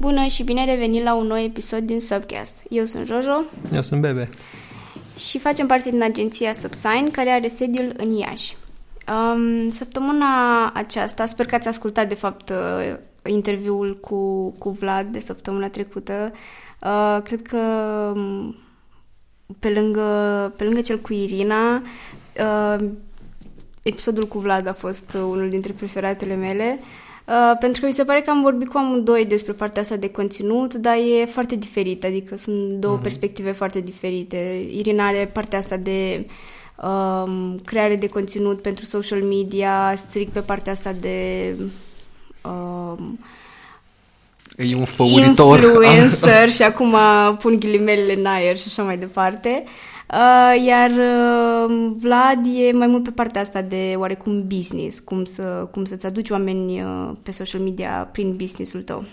Bună și bine revenit la un nou episod din Subcast. Eu sunt Jojo. Eu sunt Bebe. Și facem parte din agenția Subsign, care are sediul în Iași. Um, săptămâna aceasta, sper că ați ascultat de fapt uh, interviul cu, cu Vlad de săptămâna trecută. Uh, cred că um, pe lângă, pe lângă cel cu Irina, uh, episodul cu Vlad a fost uh, unul dintre preferatele mele. Uh, pentru că mi se pare că am vorbit cu amândoi despre partea asta de conținut, dar e foarte diferit, adică sunt două uh-huh. perspective foarte diferite. Irina are partea asta de um, creare de conținut pentru social media, strict pe partea asta de um, E un făuritor. Influencer și acum pun ghilimelele în aer și așa mai departe. Uh, iar uh, Vlad e mai mult pe partea asta de oarecum business, cum, să, cum să-ți aduci oameni uh, pe social media prin businessul tău.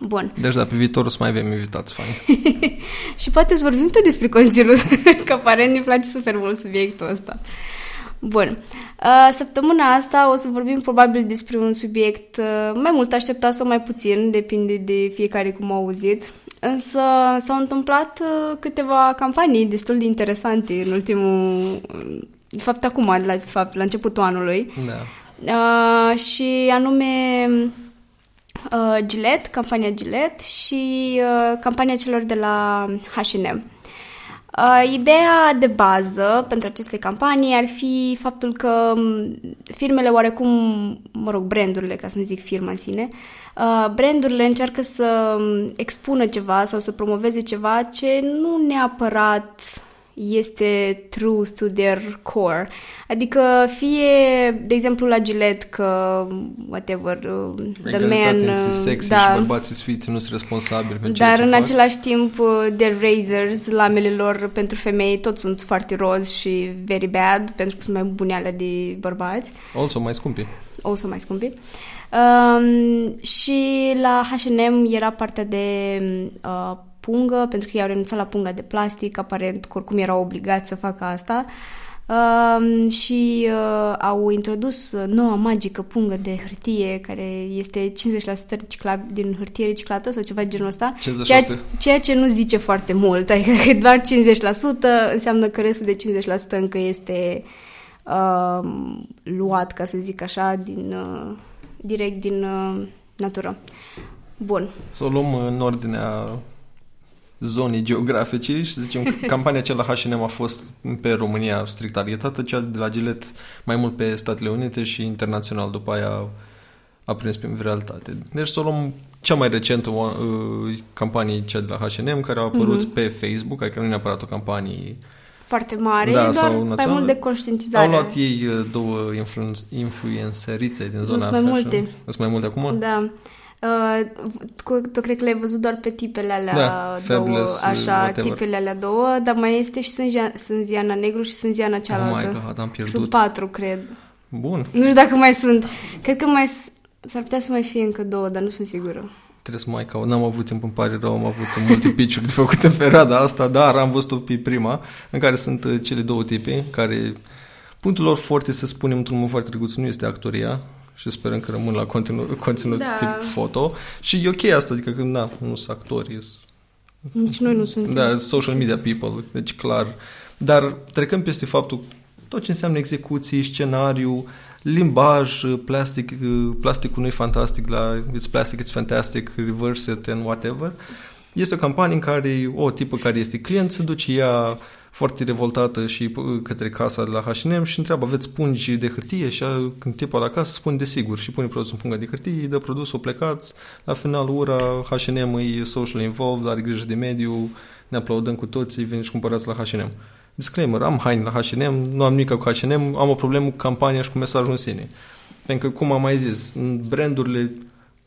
Bun. Deci da, pe viitor o să mai avem invitați fain. și poate să vorbim tot despre conținut, că aparent îmi place super mult subiectul ăsta. Bun. Uh, săptămâna asta o să vorbim probabil despre un subiect uh, mai mult așteptat sau mai puțin, depinde de fiecare cum a auzit. Însă s-au întâmplat uh, câteva campanii destul de interesante în ultimul... De fapt, acum, la, de fapt, la începutul anului. Da. Uh, și anume uh, Gillette, campania Gillette și uh, campania celor de la H&M. Uh, ideea de bază pentru aceste campanii ar fi faptul că um, firmele oarecum, mă rog, brandurile, ca să nu zic firma în sine, uh, brandurile încearcă să um, expună ceva sau să promoveze ceva ce nu neapărat este true to their core. Adică fie, de exemplu, la Gillette că, whatever, uh, the man... între sexy da, și bărbații sfiți nu sunt responsabili pentru Dar ce în fac. același timp, uh, their razors, lamele lor pentru femei, tot sunt foarte roz și very bad, pentru că sunt mai bune alea de bărbați. Also mai scumpi. Also mai scumpi. Um, și la H&M era partea de uh, pungă, pentru că ei au renunțat la punga de plastic, aparent că oricum erau obligați să facă asta. Uh, și uh, au introdus noua magică pungă de hârtie care este 50% reciclab, din hârtie reciclată sau ceva genul ăsta. 50%. Ceea, ceea ce nu zice foarte mult, adică că doar 50% înseamnă că restul de 50% încă este uh, luat, ca să zic așa, din, uh, direct din uh, natură. Bun. Să o luăm în ordinea zonei geografice și zicem că campania cea la H&M a fost pe România strict targetată, cea de la Gillette mai mult pe Statele Unite și internațional după aia a prins pe realitate. Deci să o luăm cea mai recentă uh, campanie, cea de la H&M, care a apărut mm-hmm. pe Facebook, adică nu neapărat o campanie foarte mare, da, doar mai mult de conștientizare. Au luat ei uh, două influ- influencerițe din zona Sunt mai multe. Sunt mai multe acum? Da. Uh, tu, tu cred că le-ai văzut doar pe tipele alea da, două, fabulous, așa, whatever. tipele alea două, dar mai este și sunt Ziana Negru și sunt Ziana cealaltă. Oh my God, am pierdut. Sunt patru, cred. Bun. Nu știu dacă mai sunt. Cred că mai s-ar putea să mai fie încă două, dar nu sunt sigură. Trebuie să mai caut. N-am avut timp, îmi pare rău, am avut multe pitch-uri de făcut în perioada asta, dar am văzut-o pe prima, în care sunt uh, cele două tipe, care punctul lor foarte, să spunem, într-un mod foarte drăguț, nu este actoria, și sperăm că rămân la conținut, conținut Da. tip foto. Și e ok asta, adică că na, nu sunt actori. sunt- Nici noi nu suntem. Da, social media people, deci clar. Dar trecând peste faptul tot ce înseamnă execuții, scenariu, limbaj, plastic, plasticul nu e fantastic la It's plastic, it's fantastic, reverse it and whatever. Este o campanie în care o tipă care este client se duce ea foarte revoltată și p- către casa de la H&M și întreabă, aveți pungi de hârtie? Și a- când tipul la casă spune desigur și pune produsul în pungă de hârtie, îi dă produsul, o plecați, la final ura, H&M e social involved, are grijă de mediu, ne aplaudăm cu toții, veniți și cumpărați la H&M. Disclaimer, am haine la H&M, nu am nimic cu H&M, am o problemă cu campania și cu mesajul în sine. Pentru că, cum am mai zis, brandurile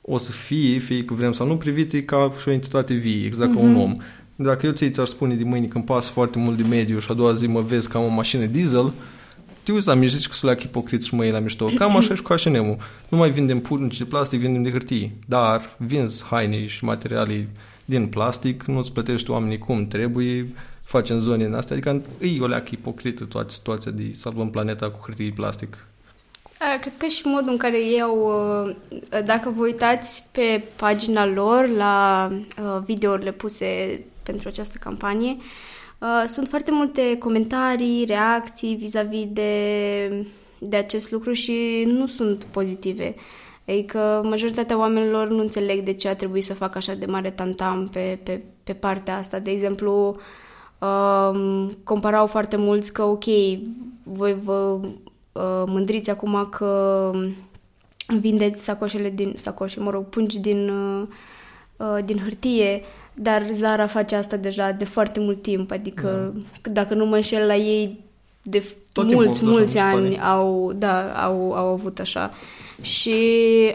o să fie, fie că vrem sau nu, privite ca și o entitate vie, exact mm-hmm. ca un om. Dacă eu ți ți-ar spune de mâine când pas foarte mult de mediu și a doua zi mă vezi că am o mașină diesel, te uiți la mine și zici că sunt la ipocrit și mă iei la mișto. Cam așa și cu H&M-ul. Nu mai vindem pungi de plastic, vindem de hârtie. Dar vinzi haine și materiale din plastic, nu-ți plătești oamenii cum trebuie, facem zone în astea. Adică e o leacă ipocrită toată situația de salvăm planeta cu hârtie plastic. Cred că și modul în care ei au, dacă vă uitați pe pagina lor la videourile puse pentru această campanie, sunt foarte multe comentarii, reacții vis-a-vis de, de acest lucru și nu sunt pozitive. Adică majoritatea oamenilor nu înțeleg de ce a trebuit să facă așa de mare tantam pe, pe, pe partea asta. De exemplu, um, comparau foarte mulți că, ok, voi vă uh, mândriți acum că vindeți sacoșele din, sacoșe, mă rog, pungi din, uh, uh, din hârtie, dar Zara face asta deja de foarte mult timp, adică da. dacă nu mă înșel la ei de Tot mulți, mulți ani au, da, au, au avut așa. Și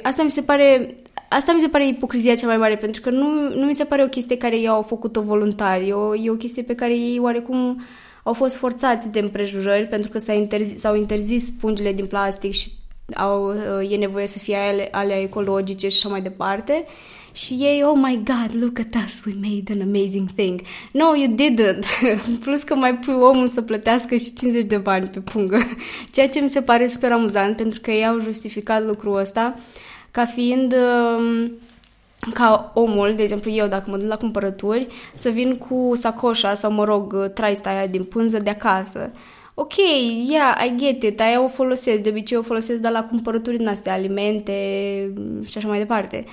asta mi se pare asta mi se pare ipocrizia cea mai mare, pentru că nu, nu mi se pare o chestie care ei au făcut-o voluntar. E o, e o chestie pe care ei oarecum au fost forțați de împrejurări pentru că s-au interzis, s-au interzis spungile din plastic și au, e nevoie să fie ale, ale ecologice și așa mai departe. Și ei, oh my god, look at us, we made an amazing thing. No, you didn't. Plus că mai pui omul să plătească și 50 de bani pe pungă. Ceea ce mi se pare super amuzant, pentru că ei au justificat lucrul ăsta ca fiind... Uh, ca omul, de exemplu eu, dacă mă duc la cumpărături, să vin cu sacoșa sau, mă rog, traista aia din pânză de acasă. Ok, yeah, I get it, aia o folosesc, de obicei o folosesc de la cumpărături din astea, alimente și așa mai departe.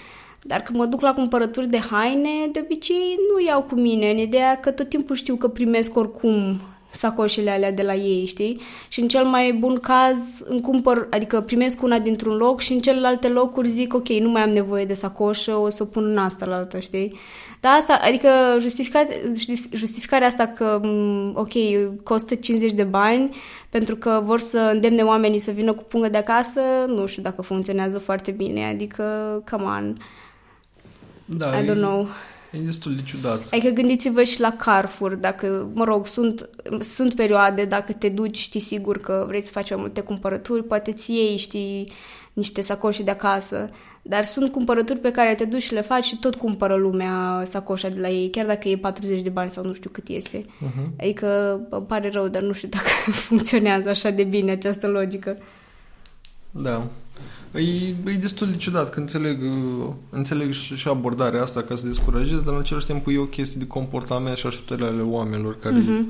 Dar când mă duc la cumpărături de haine, de obicei nu iau cu mine, în ideea că tot timpul știu că primesc oricum sacoșele alea de la ei, știi? Și în cel mai bun caz îmi cumpăr, adică primesc una dintr-un loc și în celelalte locuri zic, ok, nu mai am nevoie de sacoșă, o să o pun în asta la altă, știi? Dar asta, adică justificarea asta că, ok, costă 50 de bani pentru că vor să îndemne oamenii să vină cu pungă de acasă, nu știu dacă funcționează foarte bine, adică, come on. Da, I don't know. E destul de ciudat. Adică gândiți-vă și la Carrefour, dacă, mă rog, sunt, sunt perioade, dacă te duci, știi sigur că vrei să faci mai multe cumpărături, poate ți iei, știi, niște sacoșe de acasă, dar sunt cumpărături pe care te duci și le faci și tot cumpără lumea sacoșa de la ei, chiar dacă e 40 de bani sau nu știu cât este. Uh-huh. Adică îmi pare rău, dar nu știu dacă funcționează așa de bine această logică. Da. E, e destul de ciudat că înțeleg, uh, înțeleg și, și abordarea asta ca să descurajez, dar în același timp e o chestie de comportament și așteptările ale oamenilor care uh-huh.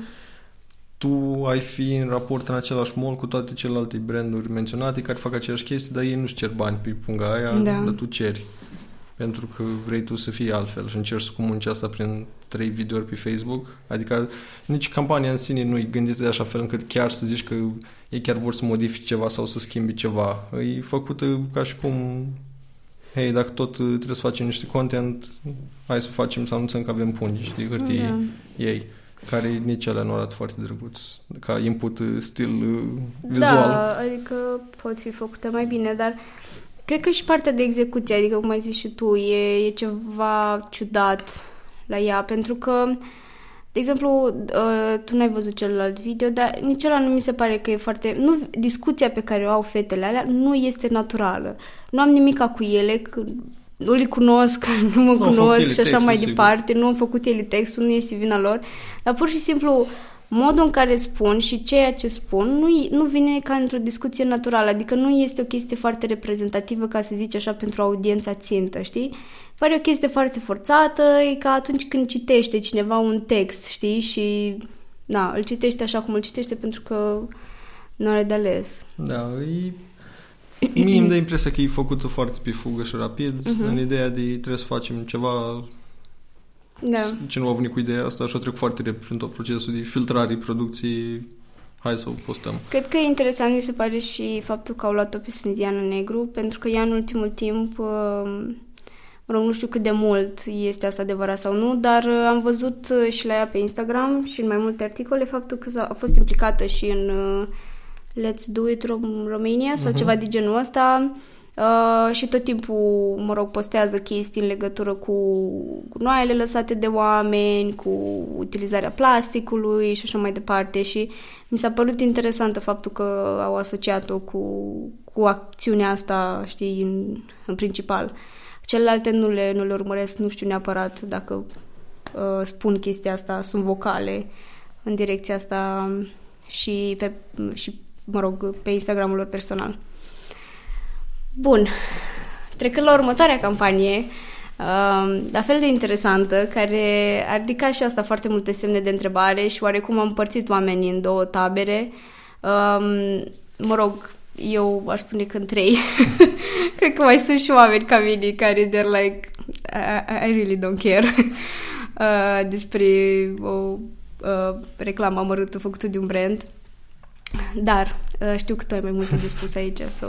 tu ai fi în raport în același mall cu toate celelalte branduri menționate care fac aceeași chestie, dar ei nu-și cer bani pe punga aia, da. dar tu ceri pentru că vrei tu să fii altfel și încerci să comunici asta prin trei videouri pe Facebook. Adică nici campania în sine nu e gândită de așa fel încât chiar să zici că ei chiar vor să modifice ceva sau să schimbi ceva. E făcută ca și cum hei, dacă tot trebuie să facem niște content, hai să facem, să anunțăm că avem pungi de hârtie da. ei care nici alea nu arată foarte drăguț, ca input stil uh, vizual. Da, adică pot fi făcute mai bine, dar cred că și partea de execuție, adică cum ai zis și tu, e, e ceva ciudat la ea, pentru că de exemplu, uh, tu n-ai văzut celălalt video, dar nici ăla nu mi se pare că e foarte... Nu, discuția pe care o au fetele alea nu este naturală. Nu am nimic cu ele, că nu le cunosc, nu mă nu cunosc și așa mai sigur. departe, nu am făcut ele textul, nu este vina lor, dar pur și simplu modul în care spun și ceea ce spun nu, nu vine ca într-o discuție naturală, adică nu este o chestie foarte reprezentativă, ca să zici așa, pentru audiența țintă, știi? Pare o chestie foarte forțată, e ca atunci când citește cineva un text, știi? Și, na, îl citește așa cum îl citește pentru că nu are de ales. Da, e... Mie îmi dă impresia că e făcută foarte pe fugă și rapid, uh-huh. în ideea de trebuie să facem ceva da. Ce nu a venit cu ideea asta și a trecut foarte repede prin tot procesul de filtrare, producții, hai să o postăm. Cred că e interesant, mi se pare și faptul că au luat-o pe Sindiana Negru, pentru că ea în ultimul timp, uh, mă rog, nu știu cât de mult este asta adevărat sau nu, dar uh, am văzut uh, și la ea pe Instagram și în mai multe articole faptul că a fost implicată și în Let's Do It Romania sau uh-huh. ceva de genul ăsta, Uh, și tot timpul, mă rog, postează chestii în legătură cu gunoaiele lăsate de oameni, cu utilizarea plasticului și așa mai departe și mi s-a părut interesantă faptul că au asociat-o cu, cu acțiunea asta, știi, în, în principal. Celelalte nu le, nu le urmăresc, nu știu neapărat dacă uh, spun chestia asta, sunt vocale în direcția asta și pe, și, mă rog, pe Instagramul lor personal. Bun. Trecând la următoarea campanie, uh, la fel de interesantă, care a ridicat și asta foarte multe semne de întrebare și oarecum am împărțit oamenii în două tabere. Uh, mă rog, eu aș spune că în trei. Cred că mai sunt și oameni ca mine care they're like, I, I really don't care uh, despre o uh, reclamă amărâtă făcută de un brand. Dar uh, știu că tu ai mai multe de spus aici, so...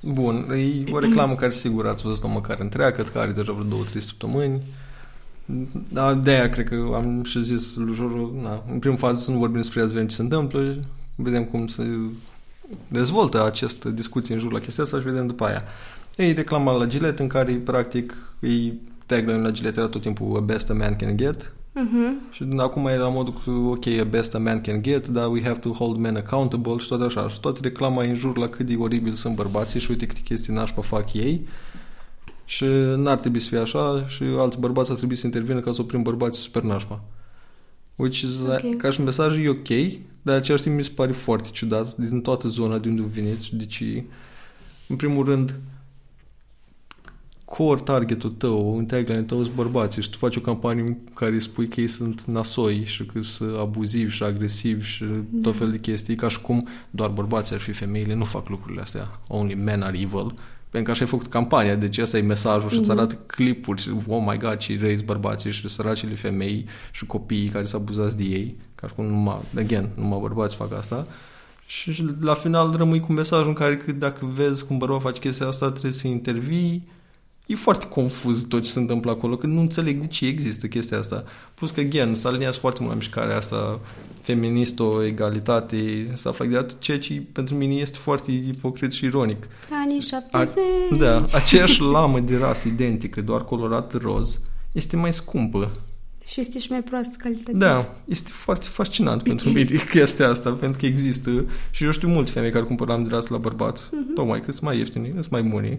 Bun, e o reclamă care sigur ați văzut-o măcar întreagă, că are deja vreo două, trei săptămâni. Da, de aia cred că am și zis lui Joru, na, în primul fază să nu vorbim despre ea, să vedem ce se întâmplă, vedem cum se dezvoltă această discuție în jur la chestia asta și vedem după aia. Ei reclama la Gillette în care practic e tagline la Gillette era tot timpul a best a man can get uh-huh. și acum e la modul că ok, a best a man can get dar we have to hold men accountable și tot așa și toată reclama în jur la cât de oribil sunt bărbații și uite câte chestii nașpa fac ei și n-ar trebui să fie așa și alți bărbați ar trebui să intervină ca să oprim bărbații super nașpa. Which is okay. like, ca și mesaj e ok, dar același timp mi se pare foarte ciudat din toată zona de unde veniți. Deci, în primul rând, core targetul tău, în tagline tău sunt bărbații și tu faci o campanie în care îi spui că ei sunt nasoi și că sunt abuzivi și agresivi și da. tot fel de chestii, ca și cum doar bărbații ar fi femeile, nu fac lucrurile astea. Only men are evil. Pentru că așa ai făcut campania, deci ăsta e mesajul și mm-hmm. îți arată clipuri și, oh my god, și răi bărbații și săracile femei și copiii care s-au abuzați de ei, ca și cum numai, again, numai bărbați fac asta. Și la final rămâi cu mesajul în care că dacă vezi cum bărbat face chestia asta, trebuie să intervii. E foarte confuz tot ce se întâmplă acolo, că nu înțeleg de ce există chestia asta. Plus că, again, s-a aliniat foarte mult la mișcarea asta feministă, egalitate, stuff like that, ceea ce pentru mine este foarte ipocrit și ironic. Anii 70. A, da, aceeași lamă de rasă identică, doar colorat roz, este mai scumpă. Și este și mai proastă calitate. Da, este foarte fascinant pentru mine chestia asta, pentru că există și eu știu multe femei care cumpără lamă de rasă la bărbați, uh-huh. tocmai că sunt mai ieftini, sunt mai buni.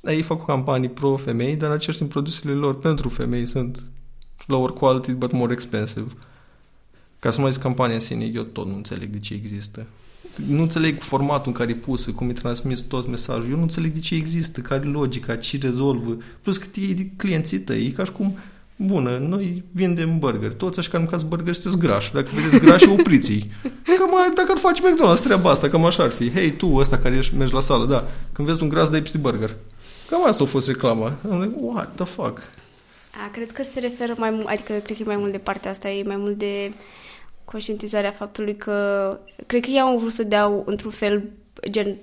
Ei fac campanii pro-femei, dar în același timp produsele lor pentru femei sunt lower quality, but more expensive. Ca să mai zic campania în sine, eu tot nu înțeleg de ce există. Nu înțeleg formatul în care e pusă, cum e transmis tot mesajul. Eu nu înțeleg de ce există, care e logica, ce rezolvă. Plus că e de clienții tăi, e ca și cum Bună, noi vindem burger. Toți așa care mâncați burger sunteți grași. Dacă vedeți grași, opriți-i. Cam dacă ar face McDonald's treaba asta, cam așa ar fi. Hei, tu ăsta care ești, mergi la sală, da. Când vezi un gras, dai peste burger. Cam asta a fost reclama. What the fuck? A, cred că se referă mai mult, adică cred că e mai mult de partea asta, e mai mult de conștientizarea faptului că cred că ei au vrut să dea într-un fel gen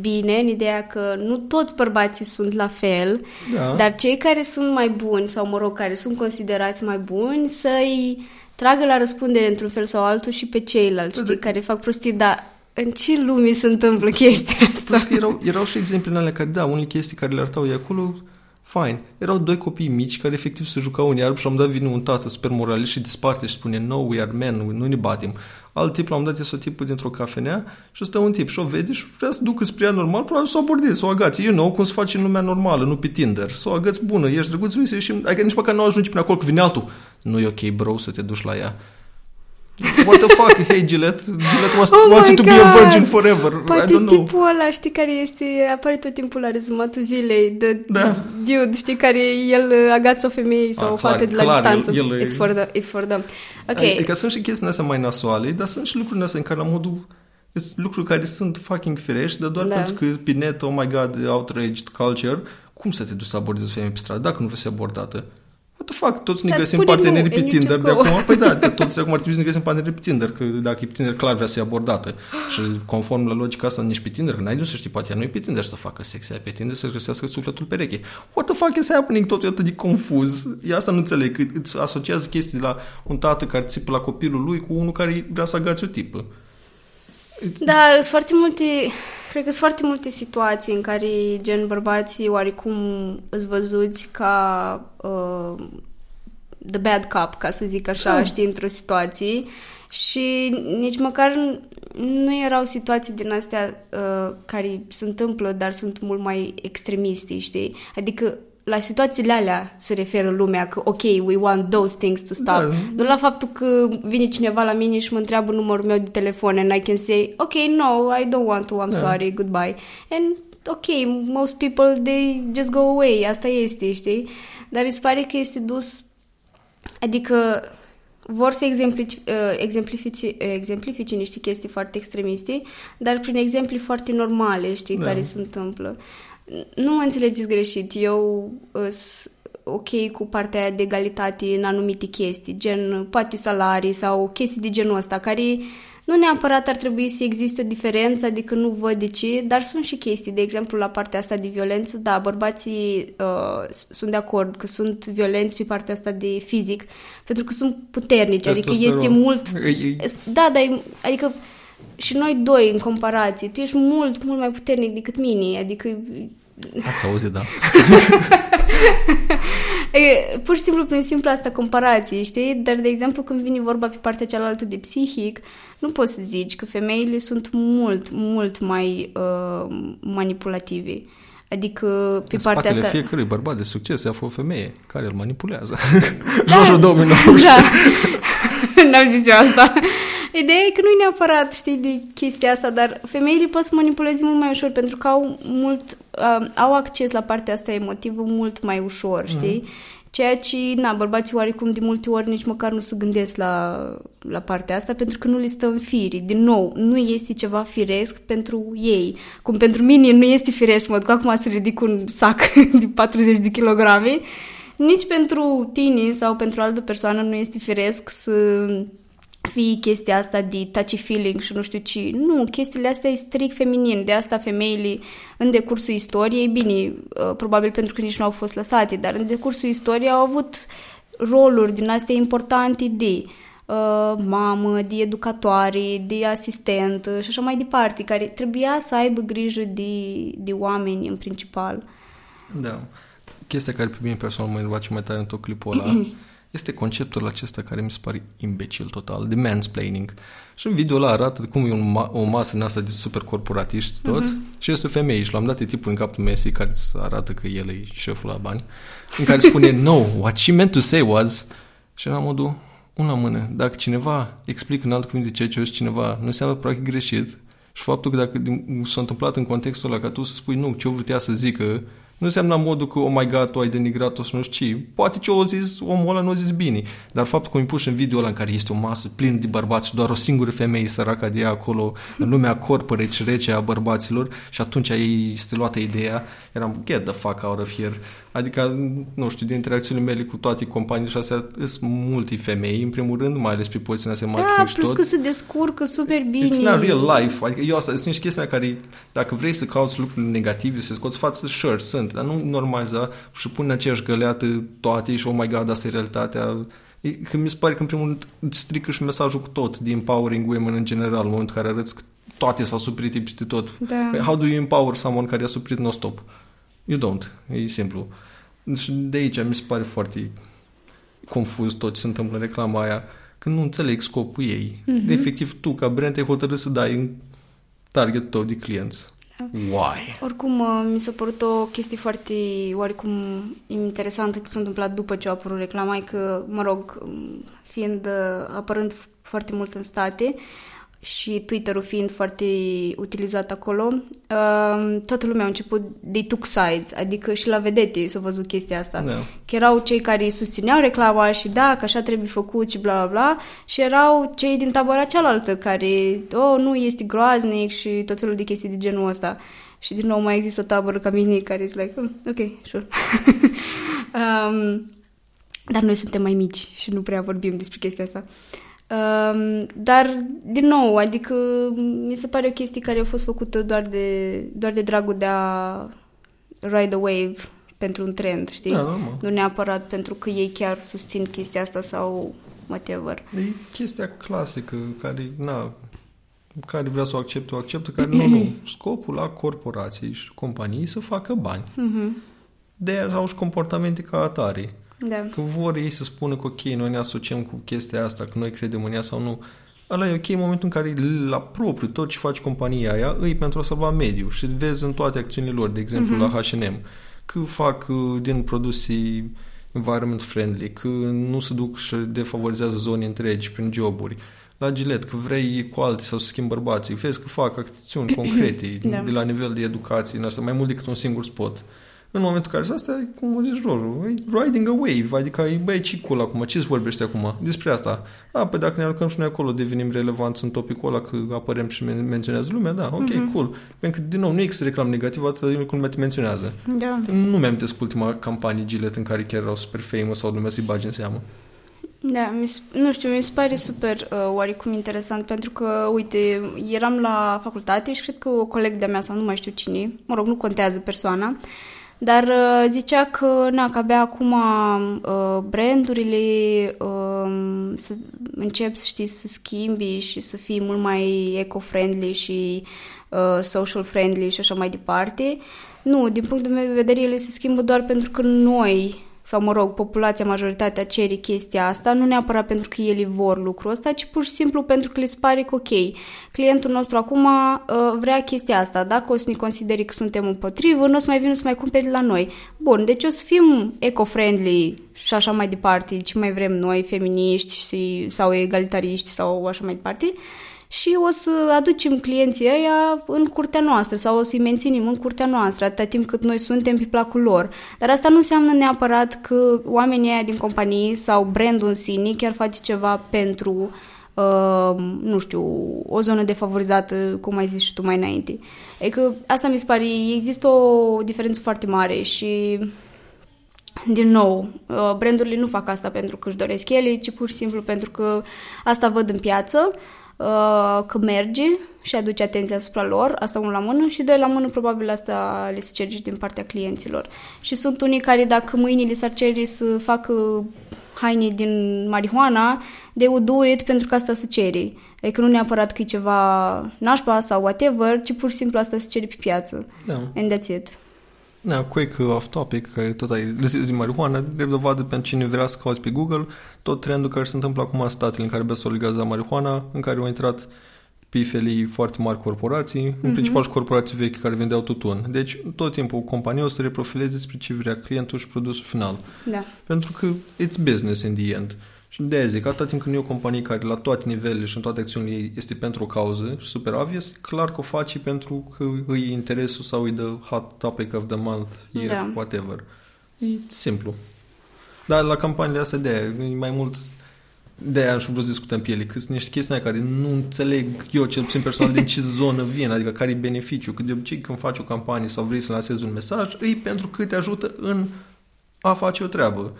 bine în ideea că nu toți bărbații sunt la fel, da. dar cei care sunt mai buni sau, mă rog, care sunt considerați mai buni să-i tragă la răspundere într-un fel sau altul și pe ceilalți, da, știi, care fac prostii, dar în ce lume se întâmplă chestia asta? Plus că erau, erau și exemple în alea care, da, unele chestii care le arătau ei acolo, fine. Erau doi copii mici care efectiv se jucau în iarbă și am dat vinul un tată super moralist și disparte și spune no, we are men, nu ne batem. Alt tip l-am dat este o tipă dintr-o cafenea și stă un tip și o vede și vrea să ducă spre ea normal, probabil să o abordezi, să o agați. You know cum se face în lumea normală, nu pe Tinder. Să o agați bună, ești drăguț, să ieșim. Adică nici măcar nu ajungi până acolo, că vine altul. Nu e ok, bro, să te duci la ea. What the fuck, hey Gillette? Gillette wants, oh wants you to God. be a virgin forever. Poate I don't know. tipul ăla, știi, care este, apare tot timpul la rezumatul zilei, de da. dude, știi, care el agață o femeie sau ah, o fată de la clar, distanță. El, el it's, for the, it's for them. Ok. Adică sunt și chestiile astea mai nasoale, dar sunt și lucrurile astea în care la modul sunt lucruri care sunt fucking firești, dar doar da. pentru că pe net, oh my god, outraged culture, cum să te duci să abordezi o femeie pe stradă dacă nu vrei să fie abordată? What the fuck, toți ne găsim parteneri pe Tinder de acum. Păi da, că toți acum ar trebui să ne găsim parteneri pe Tinder, că dacă e pe Tinder clar vrea să fie abordată. Și conform la logica asta, nici pe Tinder, că n-ai de să știi, poate ea nu e pe Tinder să facă sex, ea pe Tinder să-și găsească sufletul pereche. What the fuck is happening? Totul e atât de confuz. E asta nu înțeleg, că îți asociază chestii de la un tată care țipă la copilul lui cu unul care vrea să agați o tipă. Da, sunt foarte multe, cred că sunt foarte multe situații în care gen bărbații oarecum îți văzuți ca uh, the bad cop, ca să zic așa, da. știi, într-o situație și nici măcar nu erau situații din astea uh, care se întâmplă, dar sunt mult mai extremiste, știi? Adică la situațiile alea se referă lumea că ok, we want those things to stop. Da. Nu la faptul că vine cineva la mine și mă întreabă numărul meu de telefon and I can say, ok, no, I don't want to, I'm Da. sorry, goodbye. And ok, most people, they just go away, asta este, știi? Dar mi se pare că este dus, adică vor să exemplici, uh, exemplifice, uh, exemplifice niște chestii foarte extremiste, dar prin exemple foarte normale, știi, Da. care se întâmplă. Nu mă înțelegeți greșit, eu sunt ok cu partea aia de egalitate în anumite chestii, gen poate salarii sau chestii de genul ăsta, care nu neapărat ar trebui să existe o diferență, adică nu văd de ce, dar sunt și chestii, de exemplu la partea asta de violență, da, bărbații uh, sunt de acord că sunt violenți pe partea asta de fizic, pentru că sunt puternici, adică este Testosteron. mult... E- e- Da, dar e- adică și noi doi în comparație, tu ești mult, mult mai puternic decât mine, adică Ați auzit, da? E, pur și simplu prin simplu asta comparație, știi? Dar, de exemplu, când vine vorba pe partea cealaltă de psihic, nu poți să zici că femeile sunt mult, mult mai uh, manipulative. Adică pe În partea spatele asta... fiecărui bărbat de succes află o femeie care îl manipulează. Da. Jojo 2019. Da. N-am zis eu asta. Ideea e că nu e neapărat, știi, de chestia asta, dar femeile pot să manipuleze mult mai ușor pentru că au mult, uh, au acces la partea asta emotivă mult mai ușor, știi? Ceea ce, na, bărbații oarecum de multe ori nici măcar nu se gândesc la, la partea asta pentru că nu li stă în firi. Din nou, nu este ceva firesc pentru ei. Cum pentru mine nu este firesc, mă duc acum să ridic un sac de 40 de kilograme, nici pentru tine sau pentru altă persoană nu este firesc să fie chestia asta de touchy feeling și nu știu ce. Nu, chestiile astea e strict feminin. De asta femeile în decursul istoriei, bine, uh, probabil pentru că nici nu au fost lăsate, dar în decursul istoriei au avut roluri din astea importante de uh, mamă, de educatoare, de asistentă și așa mai departe, care trebuia să aibă grijă de, de oameni în principal. Da. Chestia care pe mine personal mă enerva cel mai tare în tot clipul ăla este conceptul acesta care mi se pare imbecil total, de mansplaining. Și în video ăla arată cum e un ma- o masă din asta de super corporatiști toți și este o femeie și l-am dat e tipul în capul Messi care îți arată că el e șeful la bani, în care spune, no, what she meant to say was și la modul, una mână, dacă cineva explică în alt cuvinte ceea ce o zis cineva, nu înseamnă practic greșit și faptul că dacă din- s-a întâmplat în contextul ăla ca tu să spui nu, ce o vrut să zică, nu înseamnă la modul că, oh my god, tu ai denigrat-o și nu știu ce. Poate ce o zis, omul ăla nu a zis bine. Dar faptul că mi pus în video ăla în care este o masă plină de bărbați și doar o singură femeie săracă de ea acolo, în lumea corporate și rece a bărbaților și atunci ei este luată ideea, eram, get the fuck out of here. Adică, nu știu, din interacțiunile mele cu toate companiile și astea, sunt multe femei, în primul rând, mai ales pe poziția astea Da, marketing și plus tot. că se descurcă super bine. It's not real life. Adică eu asta, sunt niște chestii care, dacă vrei să cauți lucruri negative, să scoți față, sure, sunt, dar nu normaliza și pune în aceeași găleată toate și oh my god, asta e realitatea. E, că mi se pare că în primul rând îți strică și mesajul cu tot de empowering women în general, în momentul în care arăți că toate s-au suprit peste tot. Da. How do you empower someone care a suprit non-stop? You don't. E simplu. Și de aici mi se pare foarte confuz tot ce se întâmplă în reclama aia, când nu înțeleg scopul ei. Mm-hmm. De efectiv, tu, ca brand, ai hotărât să dai în targetul tău de clienți. Why? Oricum, uh, mi s-a părut o chestie foarte, oarecum, interesantă ce s-a întâmplat după ce a apărut reclama, e că, mă rog, um, fiind, uh, apărând f- foarte mult în state și Twitter-ul fiind foarte utilizat acolo, uh, toată lumea a început, they took sides, adică și la vedete s-a văzut chestia asta. Da. Că erau cei care susțineau reclama și da, că așa trebuie făcut și bla bla bla și erau cei din tabăra cealaltă care, oh, nu, este groaznic și tot felul de chestii de genul ăsta. Și din nou mai există o tabără ca mine care e like, "Hmm, ok, sure. um, dar noi suntem mai mici și nu prea vorbim despre chestia asta. Um, dar, din nou, adică mi se pare o chestie care a fost făcută doar de, doar de dragul de a ride a wave pentru un trend, știi? Da, normal. Nu neapărat pentru că ei chiar susțin chestia asta sau whatever. E chestia clasică care, na, care vrea să o accepte, o acceptă, care nu, nu. Scopul la corporații și companii să facă bani. Mhm. De aia au și comportamente ca atare. Da. Că vor ei să spună că ok, noi ne asociem cu chestia asta, că noi credem în ea sau nu. Ăla e ok în momentul în care la propriu tot ce face compania aia îi pentru a salva mediul și vezi în toate acțiunile lor, de exemplu Mhm. la H&M, că fac uh, din produse environment friendly, că nu se duc și defavorizează zone întregi prin joburi. La Gilet, că vrei equality sau să schimbi bărbații, vezi că fac acțiuni concrete Da. de la nivel de educație, în asta, mai mult decât un singur spot. În momentul în care asta e, cum o zici, Roru, e riding a wave, adică e, băi, ce cool acum, ce-ți vorbește acum despre asta? A, păi dacă ne aruncăm și noi acolo, devenim relevanți în topicul ăla, că apărem și men- menționează lumea, da, ok, Mhm. cool. Pentru că, din nou, nu există reclam negativă atâta de mult cum lumea te menționează. Da. Nu mi-am ultima campanie Gillette în care chiar erau super famous sau lumea să-i bage în seamă. Da, mi s- nu știu, mi se pare super uh, oarecum interesant pentru că, uite, eram la facultate și cred că o colegă de-a mea sau nu mai știu cine, mă rog, nu contează persoana, dar uh, zicea că, na, că abia acum uh, brandurile uh, să încep, știi, să schimbi și să fie mult mai eco-friendly și uh, social-friendly și așa mai departe. Nu, din punctul meu de vedere, ele se schimbă doar pentru că noi sau mă rog, populația, majoritatea cere chestia asta, nu neapărat pentru că ele vor lucrul ăsta, ci pur și simplu pentru că le se pare că ok, clientul nostru acum uh, vrea chestia asta, dacă o să ne consideri că suntem împotrivă, nu o să mai vină să mai cumperi de la noi. Bun, deci o să fim eco-friendly și așa mai departe, ce mai vrem noi, feminiști și, sau egalitariști sau așa mai departe, și o să aducem clienții ăia în curtea noastră sau o să-i menținem în curtea noastră atâta timp cât noi suntem pe placul lor. Dar asta nu înseamnă neapărat că oamenii ăia din companie sau brandul în sine chiar face ceva pentru, uh, nu știu, o zonă defavorizată, cum ai zis și tu mai înainte. Adică asta mi se pare, există o diferență foarte mare și din nou, uh, brandurile nu fac asta pentru că își doresc ele, ci pur și simplu pentru că asta văd în piață, uh, că merge și aduce atenția asupra lor, asta unul la mână și doi la mână probabil asta le se cere și din partea clienților. Și sunt unii care dacă mâine li s-ar cere să facă haine din marihuana, they would do it pentru că asta se cere. Adică nu neapărat că e ceva nașpa sau whatever, ci pur și simplu asta se cere pe piață. Da. And that's it. Da, quick uh, off topic, că tot ai zis de marihuana, drept dovadă pentru cine vrea să cauți pe Google, tot trendul care se întâmplă acum în statele în care bea să legaliza marihuana, în care au intrat pifelii foarte mari corporații, în Mhm. principal și corporații vechi care vindeau tutun. Deci, tot timpul compania o să reprofileze spre ce vrea clientul și produsul final. Da. Pentru că it's business in the end. Și de aia zic, atâta timp când e o companie care la toate nivelele și în toate acțiunile ei este pentru o cauză și super obvious, clar că o face pentru că îi interesul sau îi the hot topic of the month, year, Da. whatever. E simplu. Dar la campaniile astea de aia, e mai mult de aia am și vrut să discutăm pe ele, că sunt niște chestii care nu înțeleg eu, cel puțin personal, din ce zonă vin, adică care e beneficiu. Că de obicei când faci o campanie sau vrei să lansezi un mesaj, e pentru că te ajută în a face o treabă.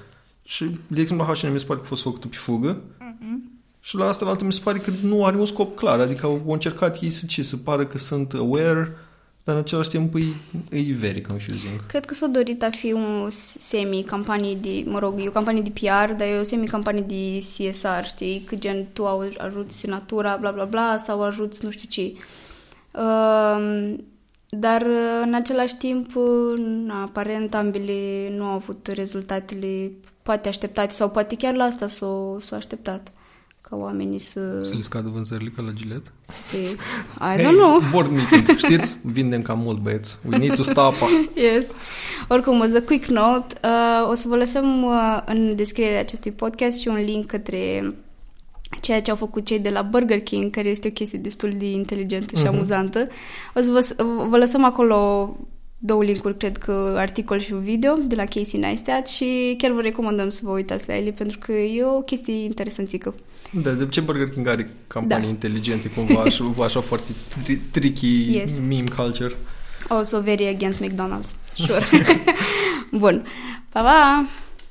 Și, de exemplu, la H&M mi se pare că a fost făcută pe fugă și la asta la altă mi se pare că nu are un scop clar, adică au, au încercat ei să ce, să pară că sunt aware, dar în același timp e, e very confusing. Cred că s-a dorit a fi un semi-campanie de, mă rog, e o campanie de PR, dar e o semi-campanie de CSR, știi? Că gen tu au- ajuți natura, bla bla bla, sau ajuți nu știu ce. Uh, dar în același timp, na, aparent ambele nu au avut rezultatele poate așteptate sau poate chiar la asta s-au, s-au așteptat ca oamenii să... Să le scadă vânzările ca la Gillette? să I don't know. board meeting, știți? Vindem cam mult, băieți. We need to stop. Yes. Oricum, as a quick note, uh, o să vă lăsăm uh, în descrierea acestui podcast și un link către ceea ce au făcut cei de la Burger King, care este o chestie destul de inteligentă și Mhm. amuzantă. O să vă, vă lăsăm acolo două linkuri, cred că articol și un video de la Casey Neistat și chiar vă recomandăm să vă uitați la ele pentru că e o chestie interesanțică. Da, de ce Burger King are campanii Da. inteligente, cumva, așa, așa foarte tri- tricky Yes. meme culture? Also very against McDonald's. Sure. Bun. Pa, pa!